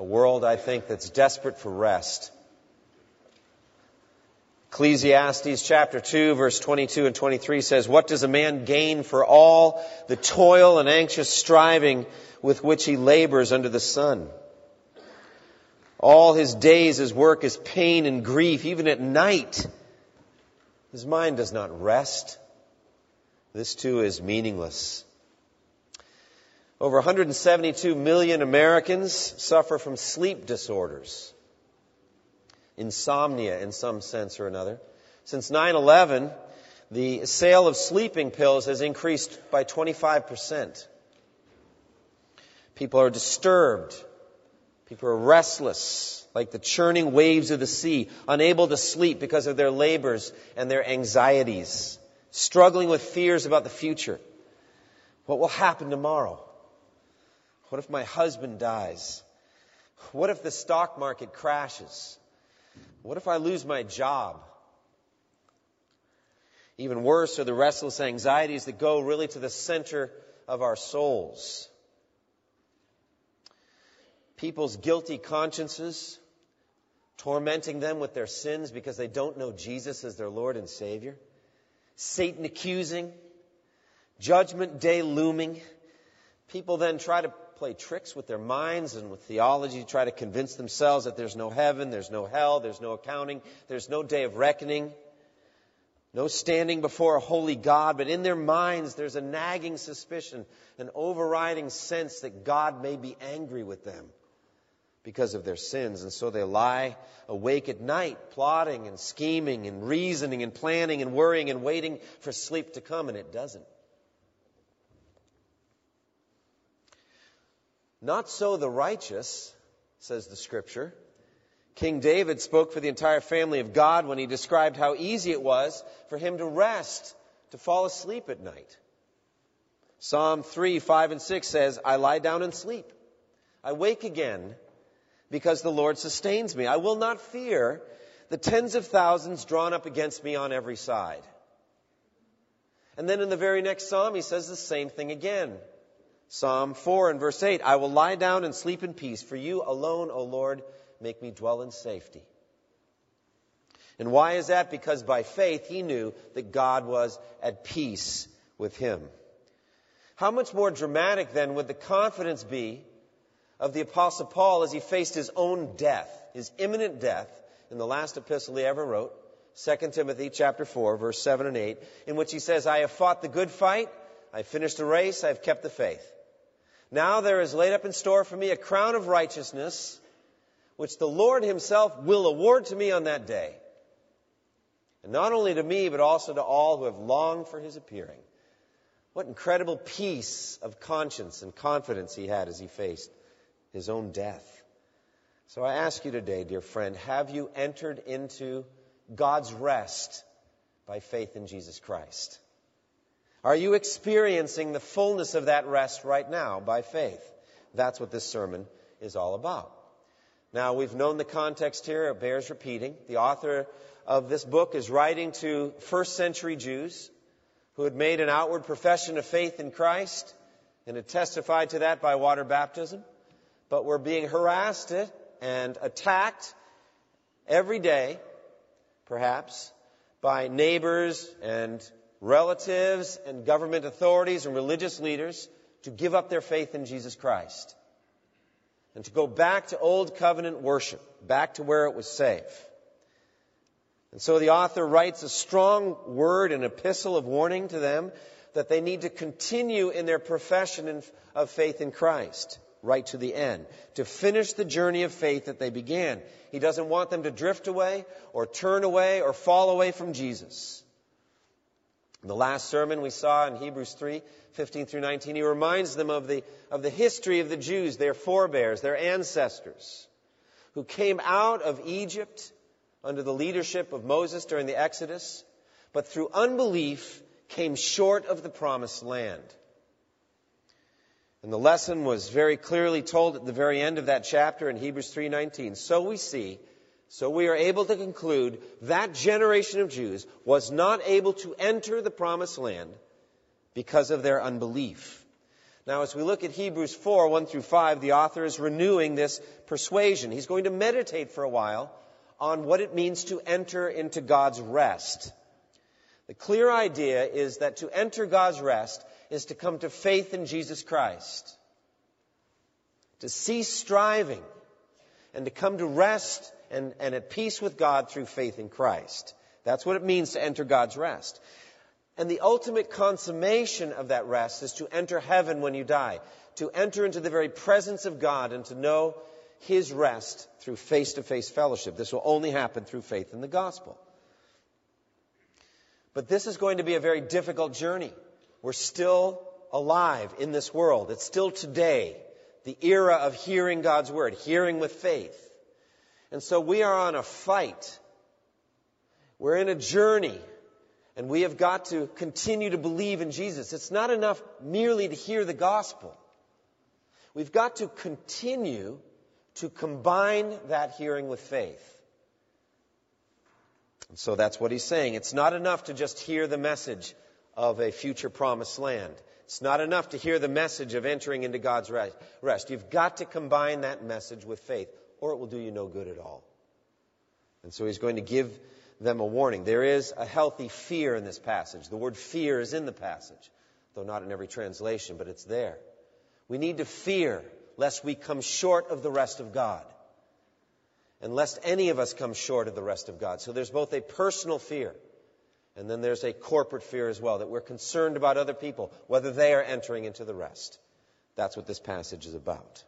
a world, I think, that's desperate for rest. Ecclesiastes chapter 2 verse 22 and 23 says, What does a man gain for all the toil and anxious striving with which he labors under the sun? All his days, his work is pain and grief, even at night. His mind does not rest. This too is meaningless. Over 172 million Americans suffer from sleep disorders, insomnia in some sense or another. Since 9 11, the sale of sleeping pills has increased by 25%. People are disturbed. People are restless, like the churning waves of the sea, unable to sleep because of their labors and their anxieties, struggling with fears about the future. What will happen tomorrow? What if my husband dies? What if the stock market crashes? What if I lose my job? Even worse are the restless anxieties that go really to the center of our souls. People's guilty consciences, tormenting them with their sins because they don't know Jesus as their Lord and Savior. Satan accusing, judgment day looming. People then try to play tricks with their minds and with theology to try to convince themselves that there's no heaven, there's no hell, there's no accounting, there's no day of reckoning, no standing before a holy God, but in their minds there's a nagging suspicion, an overriding sense that God may be angry with them because of their sins. And so they lie awake at night, plotting and scheming and reasoning and planning and worrying and waiting for sleep to come, and it doesn't. Not so the righteous, says the scripture. King David spoke for the entire family of God when he described how easy it was for him to rest, to fall asleep at night. Psalm 3, 5, and 6 says, I lie down and sleep. I wake again because the Lord sustains me. I will not fear the tens of thousands drawn up against me on every side. And then in the very next psalm, he says the same thing again. Psalm 4 and verse 8 I will lie down and sleep in peace, for you alone, O Lord, make me dwell in safety. And why is that? Because by faith he knew that God was at peace with him. How much more dramatic then would the confidence be of the Apostle Paul as he faced his own death, his imminent death, in the last epistle he ever wrote, 2 Timothy chapter 4, verse 7 and 8, in which he says, I have fought the good fight, I have finished the race, I have kept the faith. Now there is laid up in store for me a crown of righteousness, which the Lord himself will award to me on that day. And not only to me, but also to all who have longed for his appearing. What incredible peace of conscience and confidence he had as he faced his own death. So I ask you today, dear friend, have you entered into God's rest by faith in Jesus Christ? Are you experiencing the fullness of that rest right now by faith? That's what this sermon is all about. Now, we've known the context here, it bears repeating. The author of this book is writing to first century Jews who had made an outward profession of faith in Christ and had testified to that by water baptism, but were being harassed and attacked every day, perhaps, by neighbors and relatives and government authorities and religious leaders to give up their faith in Jesus Christ and to go back to old covenant worship, back to where it was safe. And so the author writes a strong word, an epistle of warning to them that they need to continue in their profession of faith in Christ right to the end, to finish the journey of faith that they began. He doesn't want them to drift away or turn away or fall away from Jesus. The last sermon we saw in Hebrews 3, 15 through 19, he reminds them of the, of the history of the Jews, their forebears, their ancestors, who came out of Egypt under the leadership of Moses during the Exodus, but through unbelief came short of the promised land. And the lesson was very clearly told at the very end of that chapter in Hebrews 3:19. So we see, so we are able to conclude that generation of Jews was not able to enter the promised land because of their unbelief. Now, as we look at Hebrews 4, 1 through 5, the author is renewing this persuasion. He's going to meditate for a while on what it means to enter into God's rest. The clear idea is that to enter God's rest is to come to faith in Jesus Christ, to cease striving, and to come to rest and, and at peace with God through faith in Christ. That's what it means to enter God's rest. And the ultimate consummation of that rest is to enter heaven when you die, to enter into the very presence of God and to know His rest through face to face fellowship. This will only happen through faith in the gospel. But this is going to be a very difficult journey. We're still alive in this world. It's still today, the era of hearing God's word, hearing with faith. And so we are on a fight. We're in a journey. And we have got to continue to believe in Jesus. It's not enough merely to hear the gospel. We've got to continue to combine that hearing with faith. And so that's what he's saying. It's not enough to just hear the message of a future promised land. It's not enough to hear the message of entering into God's rest. You've got to combine that message with faith, or it will do you no good at all. And so he's going to give them a warning. There is a healthy fear in this passage. The word fear is in the passage, though not in every translation, but it's there. We need to fear lest we come short of the rest of God. And lest any of us come short of the rest of God. So there's both a personal fear and then there's a corporate fear as well, that we're concerned about other people, whether they are entering into the rest. That's what this passage is about.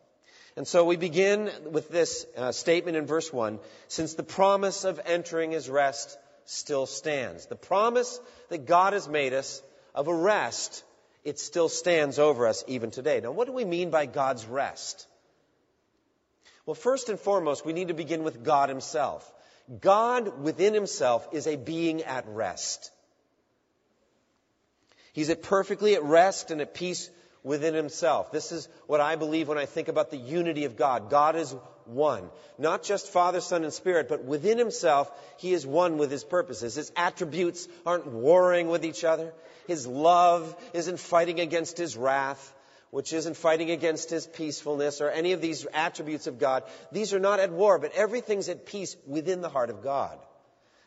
And so we begin with this uh, statement in verse 1 since the promise of entering his rest still stands. The promise that God has made us of a rest, it still stands over us even today. Now, what do we mean by God's rest? Well, first and foremost, we need to begin with God Himself. God within Himself is a being at rest. He's at perfectly at rest and at peace within himself. This is what I believe when I think about the unity of God. God is one. Not just Father, Son, and Spirit, but within himself, he is one with his purposes. His attributes aren't warring with each other. His love isn't fighting against his wrath, which isn't fighting against his peacefulness or any of these attributes of God. These are not at war, but everything's at peace within the heart of God.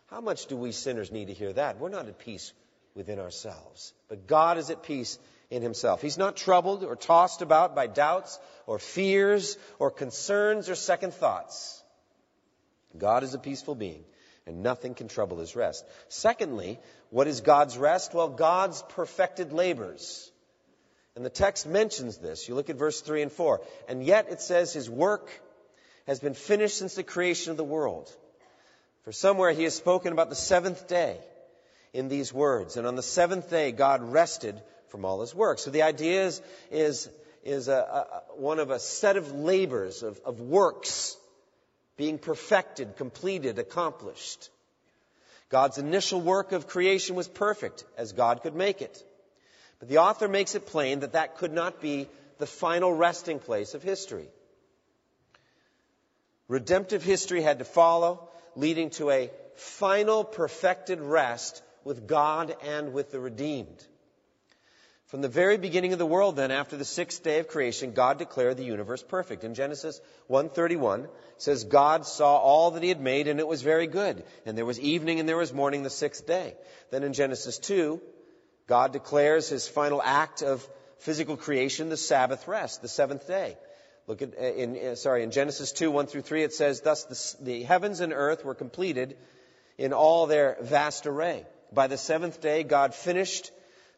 How much do we sinners need to hear that? We're not at peace within ourselves. But God is at peace in himself. He's not troubled or tossed about by doubts or fears or concerns or second thoughts. God is a peaceful being and nothing can trouble his rest. Secondly, what is God's rest? Well, God's perfected labors. And the text mentions this. You look at verse 3 and 4. And yet it says his work has been finished since the creation of the world. For somewhere he has spoken about the seventh day in these words. And on the seventh day, God rested from all his work. So the idea is, is, is a, a, one of a set of labors, of, of works being perfected, completed, accomplished. God's initial work of creation was perfect, as God could make it. But the author makes it plain that that could not be the final resting place of history. Redemptive history had to follow, leading to a final perfected rest with God and with the redeemed. From the very beginning of the world, then, after the sixth day of creation, God declared the universe perfect. In Genesis 1:31, says God saw all that He had made, and it was very good. And there was evening and there was morning the sixth day. Then in Genesis 2, God declares His final act of physical creation, the Sabbath rest, the seventh day. Look at uh, in, in sorry in Genesis 2 1 through 3 it says thus the, the heavens and earth were completed in all their vast array. By the seventh day God finished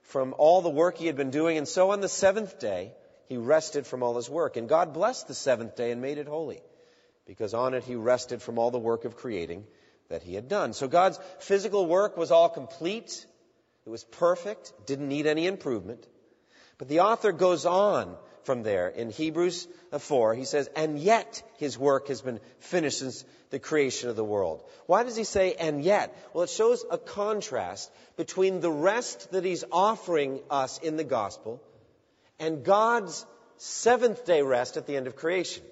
from all the work he had been doing. And so on the seventh day, he rested from all his work. And God blessed the seventh day and made it holy, because on it he rested from all the work of creating that he had done. So God's physical work was all complete. It was perfect, didn't need any improvement. But the author goes on from there. In Hebrews uh, 4, he says, and yet his work has been finished since the creation of the world. Why does he say, and yet? Well, it shows a contrast between the rest that he's offering us in the gospel and God's seventh day rest at the end of creation.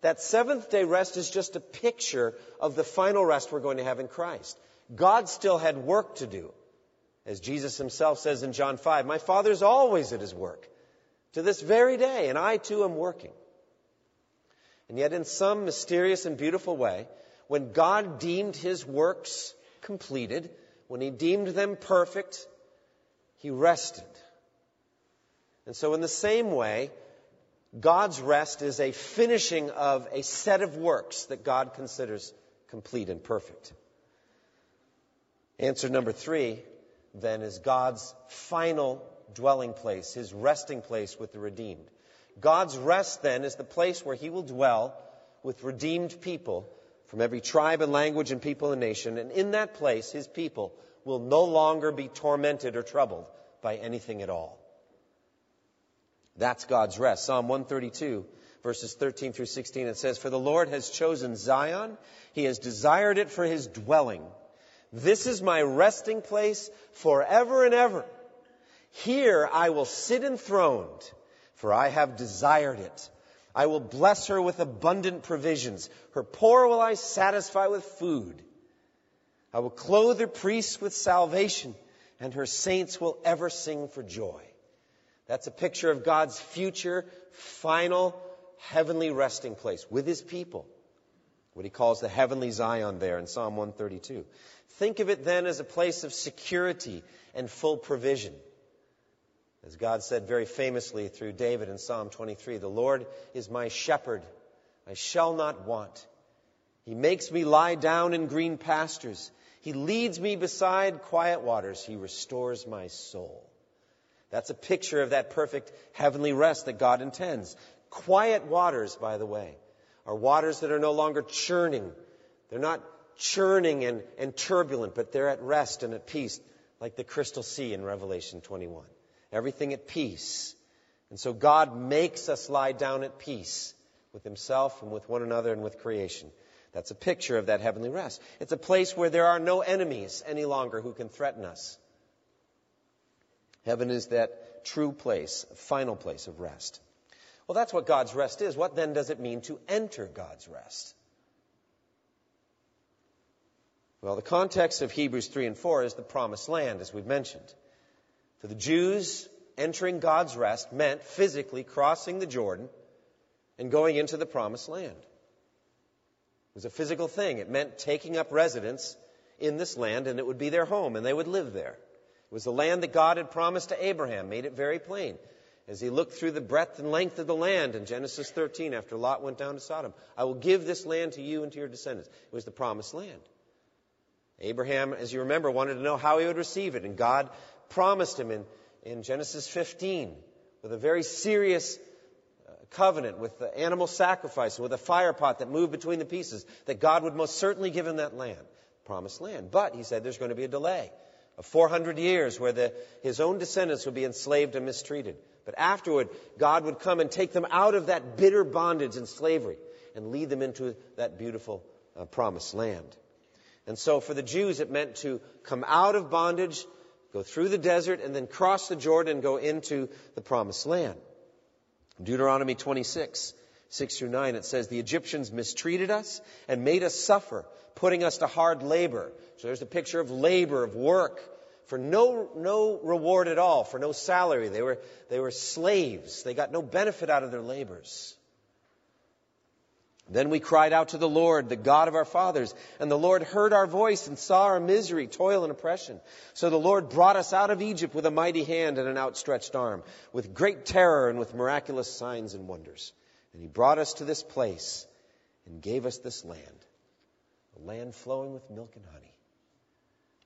That seventh day rest is just a picture of the final rest we're going to have in Christ. God still had work to do. As Jesus himself says in John 5, My Father's always at his work to this very day, and I too am working. And yet, in some mysterious and beautiful way, when God deemed his works completed, when he deemed them perfect, he rested. And so, in the same way, God's rest is a finishing of a set of works that God considers complete and perfect. Answer number three, then, is God's final dwelling place, his resting place with the redeemed. God's rest, then, is the place where he will dwell with redeemed people from every tribe and language and people and nation. And in that place, his people will no longer be tormented or troubled by anything at all. That's God's rest. Psalm 132, verses 13 through 16, it says, For the Lord has chosen Zion, he has desired it for his dwelling. This is my resting place forever and ever. Here I will sit enthroned, for I have desired it. I will bless her with abundant provisions. Her poor will I satisfy with food. I will clothe her priests with salvation, and her saints will ever sing for joy. That's a picture of God's future, final, heavenly resting place with his people. What he calls the heavenly Zion there in Psalm 132. Think of it then as a place of security and full provision. As God said very famously through David in Psalm 23, the Lord is my shepherd. I shall not want. He makes me lie down in green pastures. He leads me beside quiet waters. He restores my soul. That's a picture of that perfect heavenly rest that God intends. Quiet waters, by the way, are waters that are no longer churning. They're not churning and, and turbulent, but they're at rest and at peace, like the crystal sea in Revelation 21. Everything at peace. And so God makes us lie down at peace with Himself and with one another and with creation. That's a picture of that heavenly rest. It's a place where there are no enemies any longer who can threaten us. Heaven is that true place, final place of rest. Well, that's what God's rest is. What then does it mean to enter God's rest? Well, the context of Hebrews 3 and 4 is the promised land, as we've mentioned. For the Jews, entering God's rest meant physically crossing the Jordan and going into the promised land. It was a physical thing. It meant taking up residence in this land, and it would be their home, and they would live there. It was the land that God had promised to Abraham, made it very plain. As he looked through the breadth and length of the land in Genesis 13 after Lot went down to Sodom, I will give this land to you and to your descendants. It was the promised land. Abraham, as you remember, wanted to know how he would receive it, and God promised him in, in Genesis 15 with a very serious uh, covenant with the animal sacrifice, with a fire pot that moved between the pieces, that God would most certainly give him that land, promised land. But, he said, there's going to be a delay of 400 years where the, his own descendants would be enslaved and mistreated. But afterward, God would come and take them out of that bitter bondage and slavery and lead them into that beautiful uh, promised land. And so for the Jews, it meant to come out of bondage, go through the desert, and then cross the Jordan and go into the promised land. Deuteronomy 26, 6 through 9, it says, The Egyptians mistreated us and made us suffer, putting us to hard labor. So there's a picture of labor, of work, for no, no reward at all, for no salary. They were, they were slaves. They got no benefit out of their labors. Then we cried out to the Lord, the God of our fathers, and the Lord heard our voice and saw our misery, toil, and oppression. So the Lord brought us out of Egypt with a mighty hand and an outstretched arm, with great terror and with miraculous signs and wonders. And he brought us to this place and gave us this land, a land flowing with milk and honey.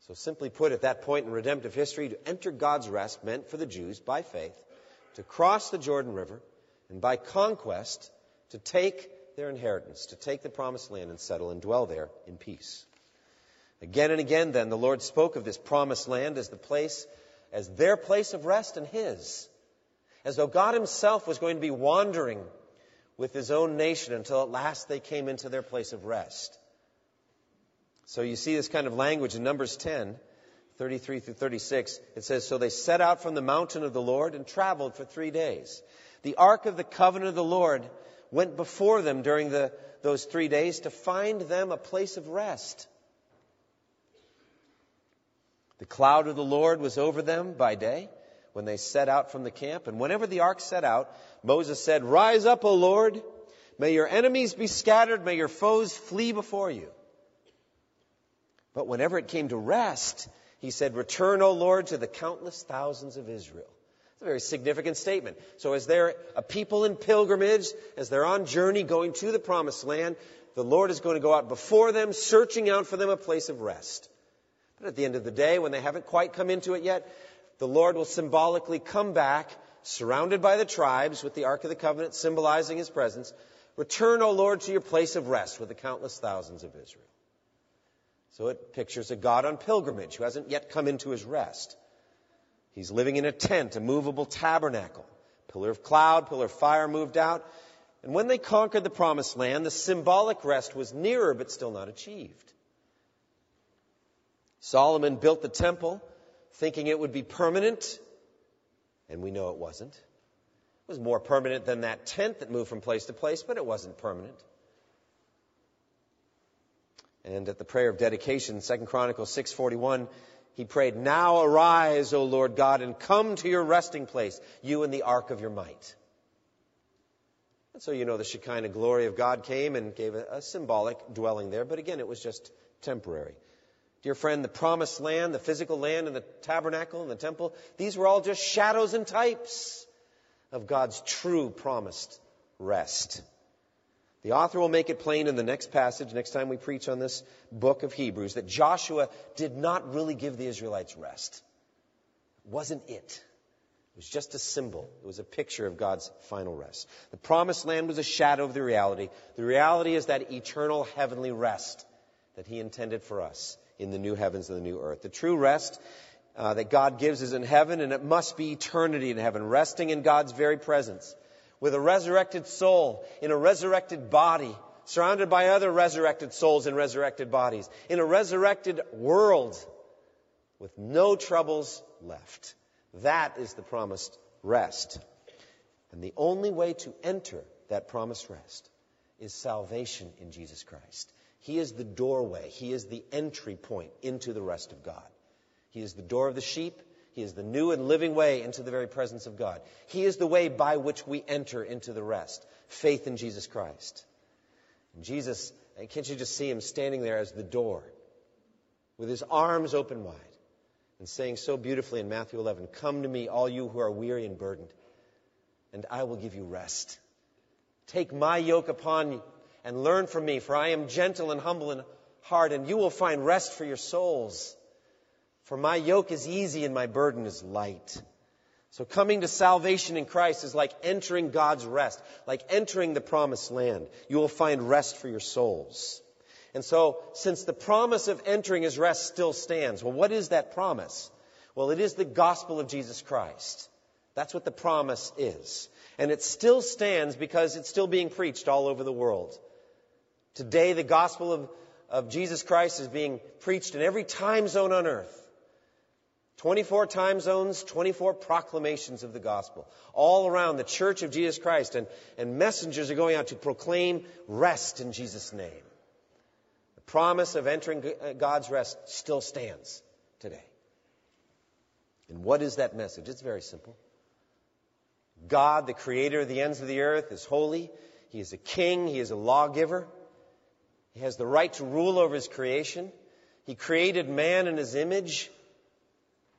So simply put, at that point in redemptive history, to enter God's rest meant for the Jews, by faith, to cross the Jordan River, and by conquest, to take their inheritance, to take the promised land and settle and dwell there in peace. Again and again, then, the Lord spoke of this promised land as the place, as their place of rest and His. as though God Himself was going to be wandering with His own nation until at last they came into their place of rest. So you see this kind of language in Numbers 10, 33 through 36. It says, So they set out from the mountain of the Lord and traveled for three days. The ark of the covenant of the Lord went before them during the, those three days to find them a place of rest. The cloud of the Lord was over them by day when they set out from the camp. And whenever the ark set out, Moses said, Rise up, O Lord. May your enemies be scattered. May your foes flee before you. But whenever it came to rest, he said, Return, O Lord, to the countless thousands of Israel. It's a very significant statement. So as they're a people in pilgrimage, as they're on journey going to the promised land, the Lord is going to go out before them, searching out for them a place of rest. But at the end of the day, when they haven't quite come into it yet, the Lord will symbolically come back, surrounded by the tribes, with the Ark of the Covenant symbolizing his presence. Return, O Lord, to your place of rest with the countless thousands of Israel. So it pictures a God on pilgrimage who hasn't yet come into his rest. He's living in a tent, a movable tabernacle. Pillar of cloud, pillar of fire moved out. And when they conquered the promised land, the symbolic rest was nearer but still not achieved. Solomon built the temple thinking it would be permanent, and we know it wasn't. It was more permanent than that tent that moved from place to place, but it wasn't permanent. And at the prayer of dedication, 2 Chronicles 6:41, he prayed, "Now arise, O Lord God, and come to your resting place, you and the ark of your might." And so you know the Shekinah glory of God came and gave a, a symbolic dwelling there, but again, it was just temporary. Dear friend, the promised land, the physical land, and the tabernacle and the temple, these were all just shadows and types of God's true promised rest. The author will make it plain in the next passage, next time we preach on this book of Hebrews, that Joshua did not really give the Israelites rest. It wasn't it. It was just a symbol. It was a picture of God's final rest. The promised land was a shadow of the reality. The reality is that eternal heavenly rest that He intended for us in the new heavens and the new earth. The true rest uh, that God gives is in heaven, and it must be eternity in heaven, resting in God's very presence, with a resurrected soul, in a resurrected body, surrounded by other resurrected souls and resurrected bodies, in a resurrected world, with no troubles left. That is the promised rest. And the only way to enter that promised rest is salvation in Jesus Christ. He is the doorway. He is the entry point into the rest of God. He is the door of the sheep. He is the new and living way into the very presence of God. He is the way by which we enter into the rest. Faith in Jesus Christ. And Jesus, can't you just see him standing there as the door with his arms open wide and saying so beautifully in Matthew 11, Come to me, all you who are weary and burdened, and I will give you rest. Take my yoke upon you and learn from me, for I am gentle and humble in heart, and you will find rest for your souls. For my yoke is easy and my burden is light. So coming to salvation in Christ is like entering God's rest, like entering the promised land. You will find rest for your souls. And so, since the promise of entering his rest still stands, well, what is that promise? Well, it is the gospel of Jesus Christ. That's what the promise is. And it still stands because it's still being preached all over the world. Today, the gospel of, of Jesus Christ is being preached in every time zone on earth. 24 time zones, 24 proclamations of the gospel. All around the church of Jesus Christ, and, and messengers are going out to proclaim rest in Jesus' name. The promise of entering uh, God's rest still stands today. And what is that message? It's very simple. God, the creator of the ends of the earth, is holy. He is a king. He is a lawgiver. He has the right to rule over his creation. He created man in his image.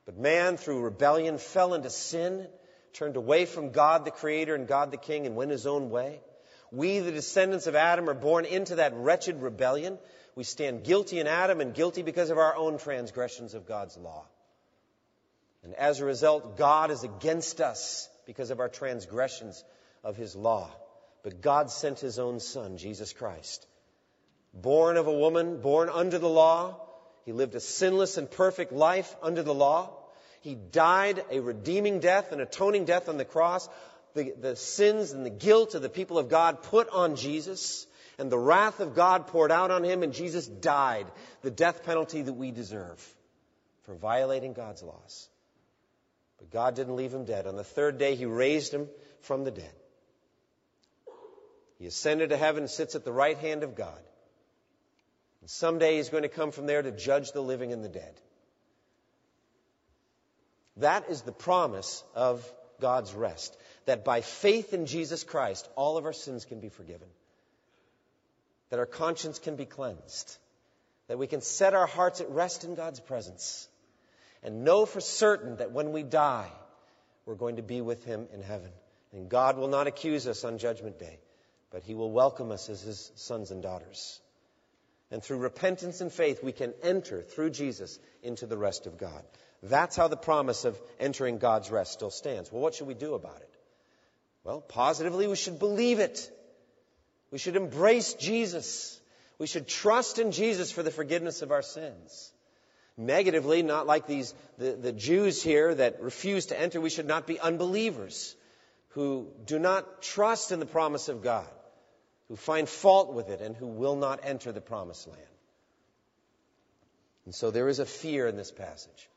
But man, through rebellion, fell into sin, turned away from God the Creator and God the King, and went his own way. We, the descendants of Adam, are born into that wretched rebellion. We stand guilty in Adam and guilty because of our own transgressions of God's law. And as a result, God is against us because of our transgressions of his law. But God sent his own Son, Jesus Christ, born of a woman, born under the law. He lived a sinless and perfect life under the law. He died a redeeming death, an atoning death on the cross. The, the sins and the guilt of the people of God put on Jesus, and the wrath of God poured out on him, and Jesus died the death penalty that we deserve for violating God's laws. But God didn't leave him dead. On the third day, he raised him from the dead. He ascended to heaven and sits at the right hand of God. And someday he's going to come from there to judge the living and the dead. That is the promise of God's rest. That by faith in Jesus Christ, all of our sins can be forgiven. That our conscience can be cleansed. That we can set our hearts at rest in God's presence. And know for certain that when we die, we're going to be with Him in heaven. And God will not accuse us on Judgment Day, but He will welcome us as His sons and daughters. And through repentance and faith, we can enter through Jesus into the rest of God. That's how the promise of entering God's rest still stands. Well, what should we do about it? Well, positively, we should believe it. We should embrace Jesus. We should trust in Jesus for the forgiveness of our sins. Negatively, not like these, the, the Jews here that refuse to enter, we should not be unbelievers who do not trust in the promise of God, who find fault with it, and who will not enter the promised land. And so there is a fear in this passage.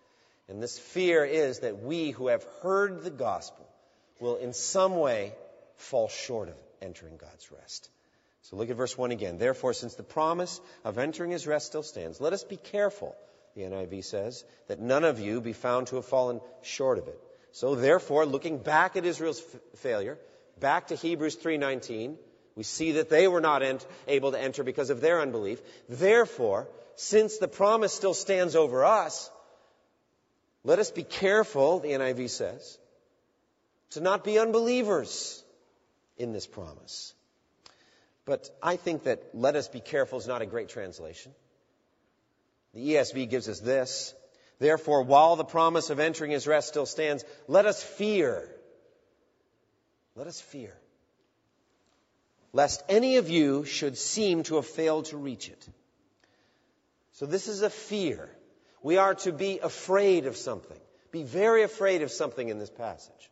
And this fear is that we who have heard the gospel will in some way fall short of entering God's rest. So look at verse 1 again. Therefore, since the promise of entering his rest still stands, let us be careful, the NIV says, that none of you be found to have fallen short of it. So therefore, looking back at Israel's f- failure, back to Hebrews 3:19, we see that they were not ent- able to enter because of their unbelief. Therefore, since the promise still stands over us, let us be careful, the NIV says, to not be unbelievers in this promise. But I think that let us be careful is not a great translation. The ESV gives us this. Therefore, while the promise of entering his rest still stands, let us fear. Let us fear. Lest any of you should seem to have failed to reach it. So this is a fear. We are to be afraid of something. Be very afraid of something in this passage.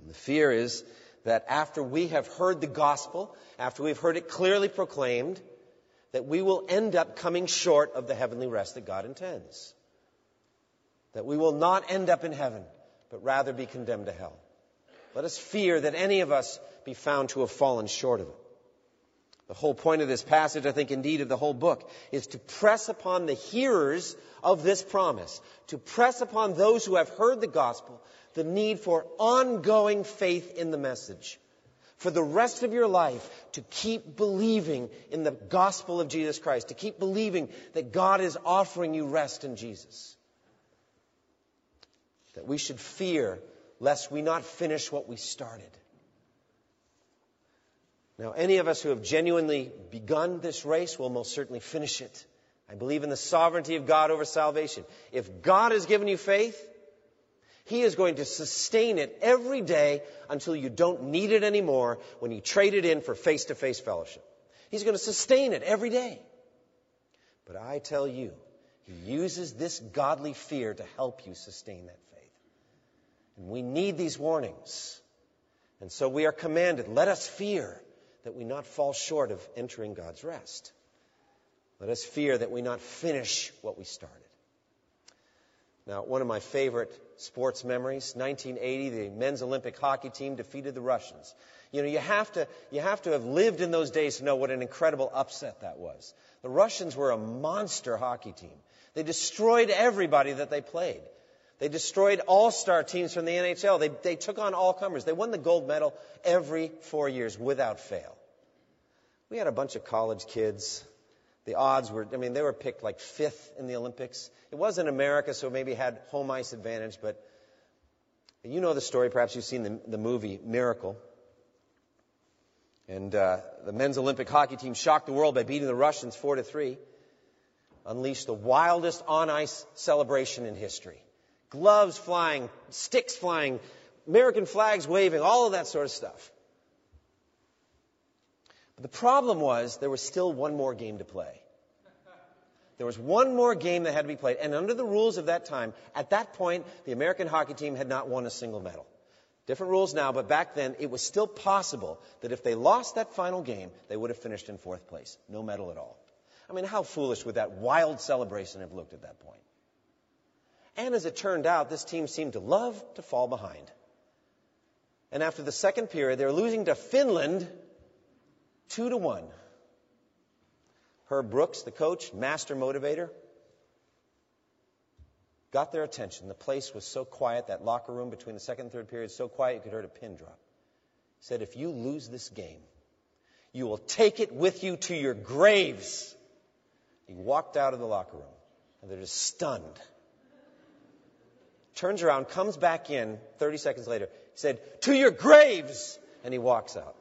And the fear is that after we have heard the gospel, after we've heard it clearly proclaimed, that we will end up coming short of the heavenly rest that God intends. That we will not end up in heaven, but rather be condemned to hell. Let us fear that any of us be found to have fallen short of it. The whole point of this passage, I think indeed of the whole book, is to press upon the hearers of this promise, to press upon those who have heard the gospel, the need for ongoing faith in the message. For the rest of your life, to keep believing in the gospel of Jesus Christ, to keep believing that God is offering you rest in Jesus. That we should fear lest we not finish what we started. Now, any of us who have genuinely begun this race will most certainly finish it. I believe in the sovereignty of God over salvation. If God has given you faith, He is going to sustain it every day until you don't need it anymore when you trade it in for face to face fellowship. He's going to sustain it every day. But I tell you, He uses this godly fear to help you sustain that faith. And we need these warnings. And so we are commanded, let us fear that we not fall short of entering God's rest. Let us fear that we not finish what we started. Now, one of my favorite sports memories, 1980, the men's Olympic hockey team defeated the Russians. You know, you have to, you have to have lived in those days to know what an incredible upset that was. The Russians were a monster hockey team. They destroyed everybody that they played. They destroyed all-star teams from the NHL. They, they took on all comers. They won the gold medal every four years without fail. We had a bunch of college kids. The odds were, I mean, they were picked like fifth in the Olympics. It was in America, so maybe had home ice advantage, but you know the story. Perhaps you've seen the, the movie Miracle. And uh, the men's Olympic hockey team shocked the world by beating the Russians four to three, unleashed the wildest on ice celebration in history gloves flying, sticks flying, American flags waving, all of that sort of stuff. But the problem was there was still one more game to play. There was one more game that had to be played. And under the rules of that time, at that point, the American hockey team had not won a single medal. Different rules now, but back then, it was still possible that if they lost that final game, they would have finished in fourth place. No medal at all. I mean, how foolish would that wild celebration have looked at that point? And as it turned out, this team seemed to love to fall behind. And after the second period, they were losing to Finland two to one. Herb Brooks, the coach, master motivator, got their attention. The place was so quiet, that locker room between the second and third period, so quiet you could hear a pin drop. He said, If you lose this game, you will take it with you to your graves. He walked out of the locker room, and they're just stunned. Turns around, comes back in 30 seconds later. Said, To your graves! And he walks out.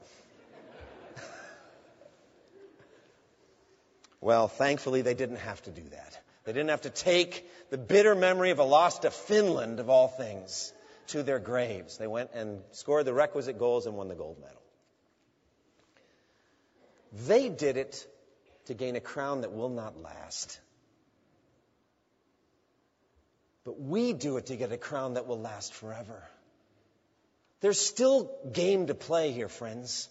Well, thankfully, they didn't have to do that. They didn't have to take the bitter memory of a loss to Finland, of all things, to their graves. They went and scored the requisite goals and won the gold medal. They did it to gain a crown that will not last. But we do it to get a crown that will last forever. There's still game to play here, friends.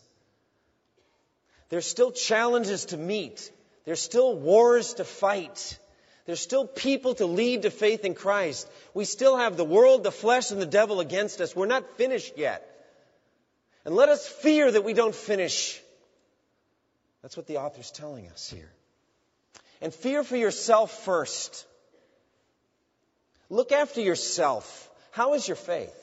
There's still challenges to meet. There's still wars to fight. There's still people to lead to faith in Christ. We still have the world, the flesh, and the devil against us. We're not finished yet. And let us fear that we don't finish. That's what the author's telling us here. And fear for yourself first. Look after yourself. How is your faith?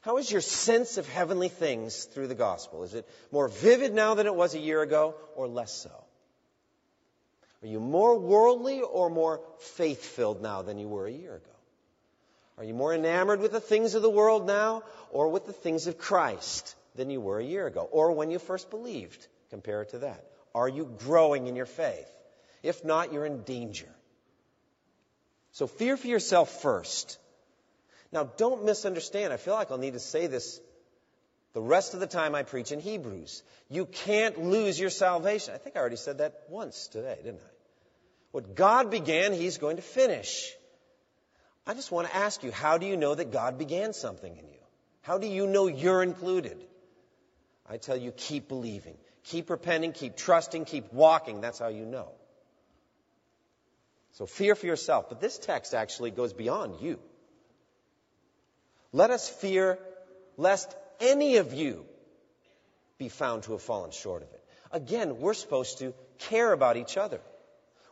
How is your sense of heavenly things through the gospel? Is it more vivid now than it was a year ago, or less so? Are you more worldly or more faith filled now than you were a year ago? Are you more enamored with the things of the world now or with the things of Christ than you were a year ago or when you first believed? Compare it to that. Are you growing in your faith? If not, you're in danger. So fear for yourself first. Now, don't misunderstand. I feel like I'll need to say this the rest of the time I preach in Hebrews. You can't lose your salvation. I think I already said that once today, didn't I? What God began, He's going to finish. I just want to ask you, how do you know that God began something in you? How do you know you're included? I tell you, keep believing. Keep repenting, keep trusting, keep walking. That's how you know. So fear for yourself. But this text actually goes beyond you. Let us fear lest any of you be found to have fallen short of it. Again, we're supposed to care about each other.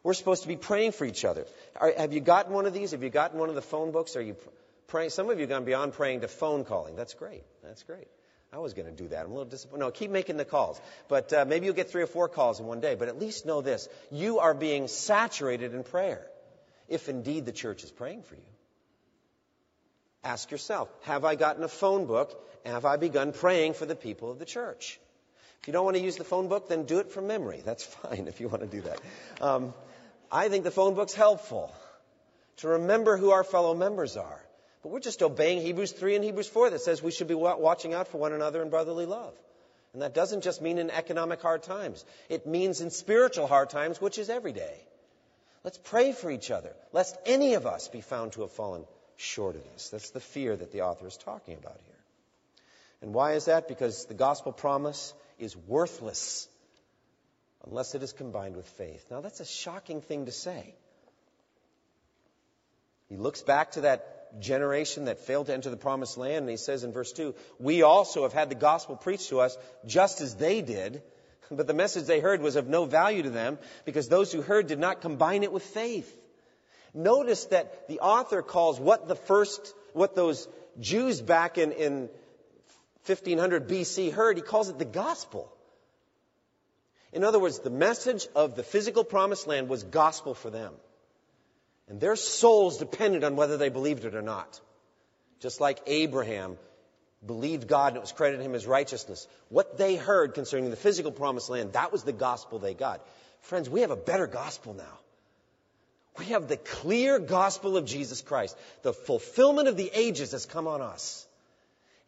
We're supposed to be praying for each other. Are, have you gotten one of these? Have you gotten one of the phone books? Are you praying? Some of you have gone beyond praying to phone calling. That's great. That's great. I was going to do that. I'm a little disappointed. No, keep making the calls. But uh, maybe you'll get three or four calls in one day. But at least know this you are being saturated in prayer, if indeed the church is praying for you. Ask yourself Have I gotten a phone book have I begun praying for the people of the church? If you don't want to use the phone book, then do it from memory. That's fine if you want to do that. Um, I think the phone book's helpful to remember who our fellow members are. But we're just obeying Hebrews 3 and Hebrews 4 that says we should be watching out for one another in brotherly love. And that doesn't just mean in economic hard times. It means in spiritual hard times, which is every day. Let's pray for each other, lest any of us be found to have fallen short of this. That's the fear that the author is talking about here. And why is that? Because the gospel promise is worthless unless it is combined with faith. Now, that's a shocking thing to say. He looks back to that generation that failed to enter the promised land, and he says in verse 2 We also have had the gospel preached to us just as they did, but the message they heard was of no value to them because those who heard did not combine it with faith. Notice that the author calls what the first, what those Jews back in, in 1500 BC heard, he calls it the gospel. In other words, the message of the physical promised land was gospel for them. And their souls depended on whether they believed it or not. Just like Abraham believed God and it was credited him as righteousness. What they heard concerning the physical promised land, that was the gospel they got. Friends, we have a better gospel now. We have the clear gospel of Jesus Christ. The fulfillment of the ages has come on us.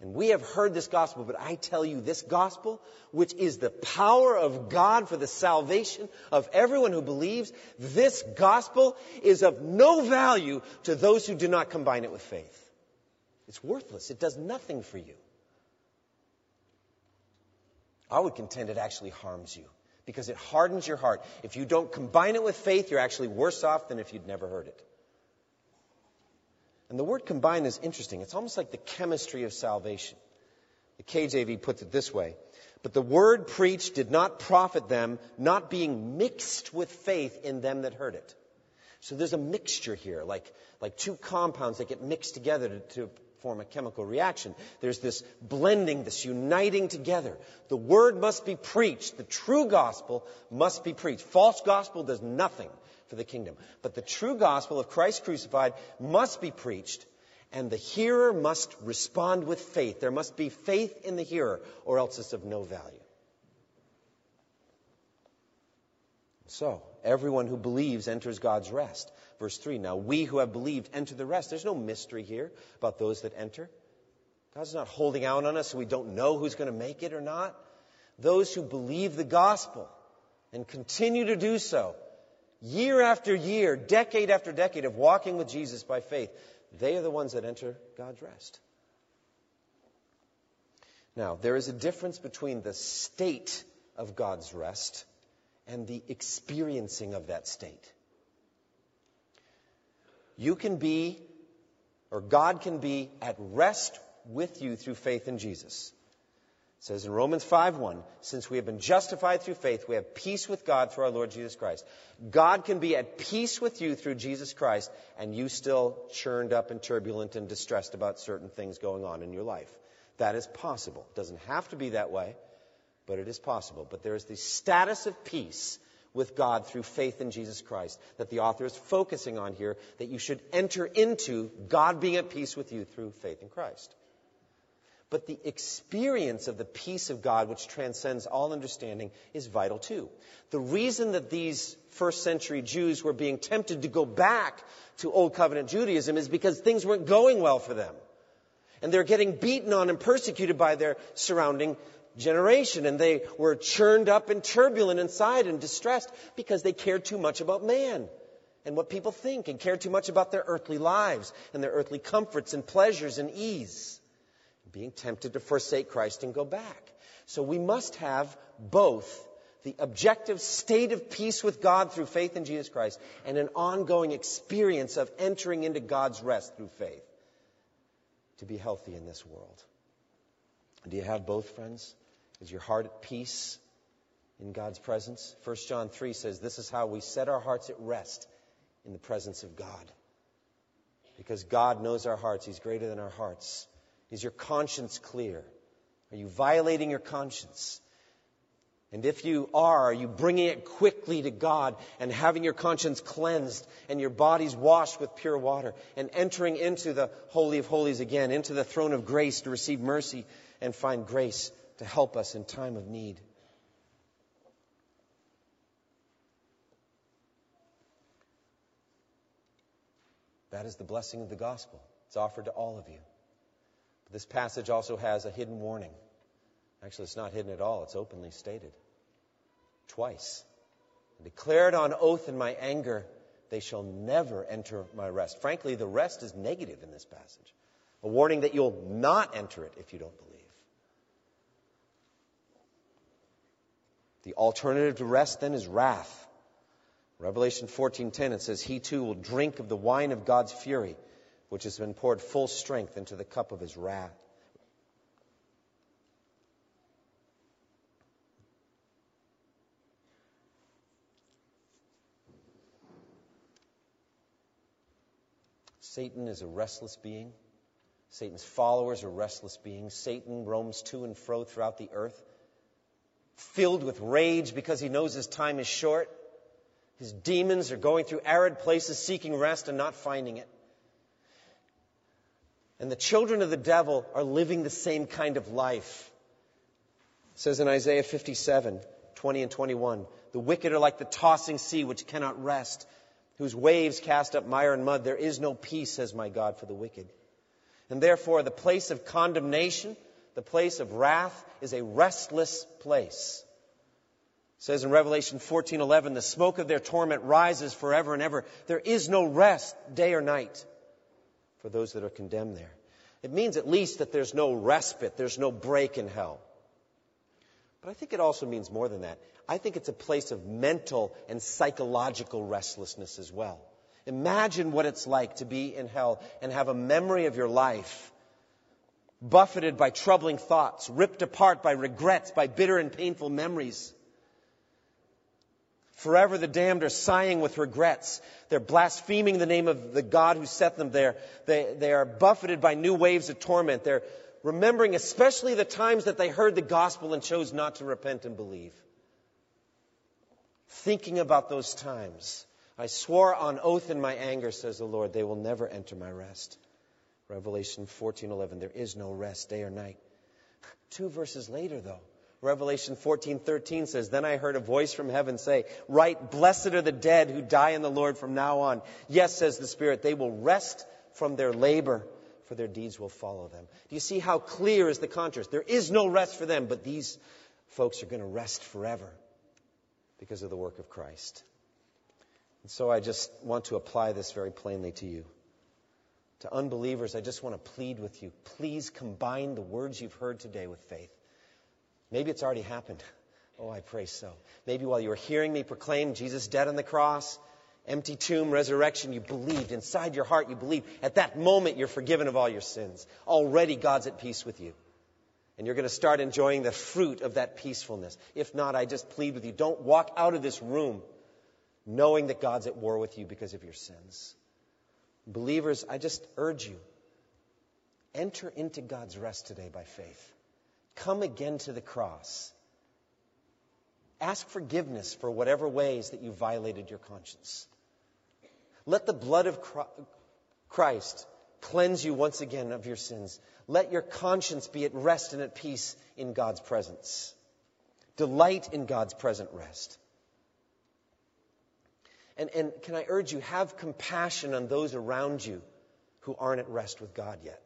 And we have heard this gospel, but I tell you, this gospel, which is the power of God for the salvation of everyone who believes, this gospel is of no value to those who do not combine it with faith. It's worthless. It does nothing for you. I would contend it actually harms you because it hardens your heart. If you don't combine it with faith, you're actually worse off than if you'd never heard it. And the word combine is interesting. It's almost like the chemistry of salvation. The KJV puts it this way. But the word preached did not profit them, not being mixed with faith in them that heard it. So there's a mixture here, like, like two compounds that get mixed together to, to form a chemical reaction. There's this blending, this uniting together. The word must be preached. The true gospel must be preached. False gospel does nothing for the kingdom. But the true gospel of Christ crucified must be preached, and the hearer must respond with faith. There must be faith in the hearer, or else it's of no value. So, everyone who believes enters God's rest. Verse 3 Now we who have believed enter the rest. There's no mystery here about those that enter. God's not holding out on us so we don't know who's going to make it or not. Those who believe the gospel and continue to do so year after year, decade after decade of walking with Jesus by faith, they are the ones that enter God's rest. Now, there is a difference between the state of God's rest and the experiencing of that state. You can be, or God can be, at rest with you through faith in Jesus. It says in Romans 5:1, since we have been justified through faith, we have peace with God through our Lord Jesus Christ. God can be at peace with you through Jesus Christ, and you still churned up and turbulent and distressed about certain things going on in your life. That is possible. It doesn't have to be that way, but it is possible. But there is the status of peace with God through faith in Jesus Christ that the author is focusing on here, that you should enter into God being at peace with you through faith in Christ but the experience of the peace of God, which transcends all understanding, is vital too. The reason that these first century Jews were being tempted to go back to Old Covenant Judaism is because things weren't going well for them. And they're getting beaten on and persecuted by their surrounding generation. And they were churned up and turbulent inside and distressed because they cared too much about man and what people think and cared too much about their earthly lives and their earthly comforts and pleasures and ease being tempted to forsake Christ and go back. So we must have both the objective state of peace with God through faith in Jesus Christ and an ongoing experience of entering into God's rest through faith to be healthy in this world. Do you have both, friends? Is your heart at peace in God's presence? 1 John 3 says this is how we set our hearts at rest in the presence of God. Because God knows our hearts, He's greater than our hearts. Is your conscience clear? Are you violating your conscience? And if you are, are you bringing it quickly to God and having your conscience cleansed and your bodies washed with pure water and entering into the Holy of Holies again, into the throne of grace to receive mercy and find grace to help us in time of need? That is the blessing of the gospel. It's offered to all of you. But this passage also has a hidden warning. Actually, it's not hidden at all, it's openly stated. Twice. Declared on oath in my anger, they shall never enter my rest. Frankly, the rest is negative in this passage. A warning that you'll not enter it if you don't believe. The alternative to rest then is wrath. Revelation 14:10 it says he too will drink of the wine of God's fury which has been poured full strength into the cup of his wrath. Satan is a restless being. Satan's followers are restless beings. Satan roams to and fro throughout the earth, filled with rage because he knows his time is short. His demons are going through arid places seeking rest and not finding it. And the children of the devil are living the same kind of life. It says in Isaiah 57, 20 and 21, the wicked are like the tossing sea which cannot rest, whose waves cast up mire and mud. There is no peace, says my God, for the wicked. And therefore, the place of condemnation, the place of wrath, is a restless place. It says in Revelation 14:11, the smoke of their torment rises forever and ever. There is no rest day or night for those that are condemned there. It means at least that there's no respite, there's no break in hell. But I think it also means more than that. I think it's a place of mental and psychological restlessness as well. Imagine what it's like to be in hell and have a memory of your life buffeted by troubling thoughts, ripped apart by regrets, by bitter and painful memories. Forever the damned are sighing with regrets. They're blaspheming the name of the God who set them there. They, they are buffeted by new waves of torment. They're remembering especially the times that they heard the gospel and chose not to repent and believe. Thinking about those times. I swore on oath in my anger, says the Lord, they will never enter my rest. Revelation 14:11 there is no rest day or night. Two verses later though, Revelation 14:13 says, "Then I heard a voice from heaven say, "Write, blessed are the dead who die in the Lord from now on." Yes, says the Spirit, they will rest from their labor, for their deeds will follow them. Do you see how clear is the contrast? There is no rest for them, but these folks are going to rest forever because of the work of Christ. And so I just want to apply this very plainly to you. To unbelievers, I just want to plead with you. Please combine the words you've heard today with faith. Maybe it's already happened. Oh, I pray so. Maybe while you were hearing me proclaim Jesus dead on the cross, empty tomb, resurrection, you believed. Inside your heart, you believed. At that moment, you're forgiven of all your sins. Already, God's at peace with you. And you're going to start enjoying the fruit of that peacefulness. If not, I just plead with you don't walk out of this room knowing that God's at war with you because of your sins. Believers, I just urge you enter into God's rest today by faith. Come again to the cross. Ask forgiveness for whatever ways that you violated your conscience. Let the blood of Christ cleanse you once again of your sins. Let your conscience be at rest and at peace in God's presence. Delight in God's present rest. And, and can I urge you, have compassion on those around you who aren't at rest with God yet.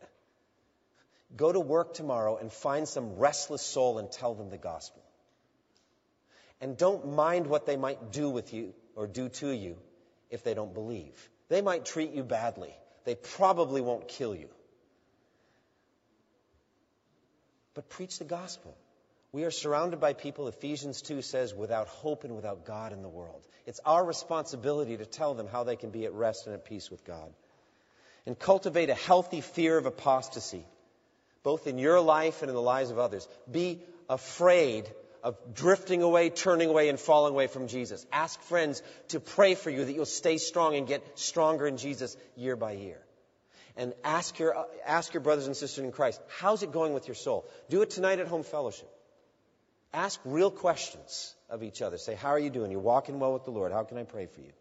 Go to work tomorrow and find some restless soul and tell them the gospel. And don't mind what they might do with you or do to you if they don't believe. They might treat you badly. They probably won't kill you. But preach the gospel. We are surrounded by people, Ephesians 2 says, without hope and without God in the world. It's our responsibility to tell them how they can be at rest and at peace with God. And cultivate a healthy fear of apostasy both in your life and in the lives of others. Be afraid of drifting away, turning away, and falling away from Jesus. Ask friends to pray for you that you'll stay strong and get stronger in Jesus year by year. And ask your, ask your brothers and sisters in Christ, how's it going with your soul? Do it tonight at home fellowship. Ask real questions of each other. Say, how are you doing? You're walking well with the Lord. How can I pray for you?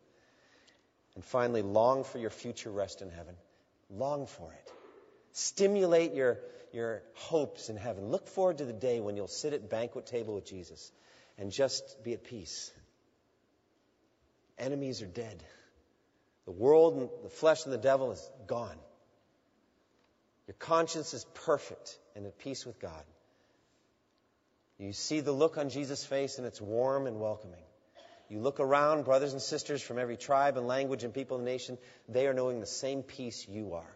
And finally, long for your future rest in heaven. Long for it. Stimulate your, your hopes in heaven. Look forward to the day when you'll sit at banquet table with Jesus and just be at peace. Enemies are dead. The world and the flesh and the devil is gone. Your conscience is perfect and at peace with God. You see the look on Jesus' face and it's warm and welcoming. You look around, brothers and sisters from every tribe and language and people and nation, they are knowing the same peace you are.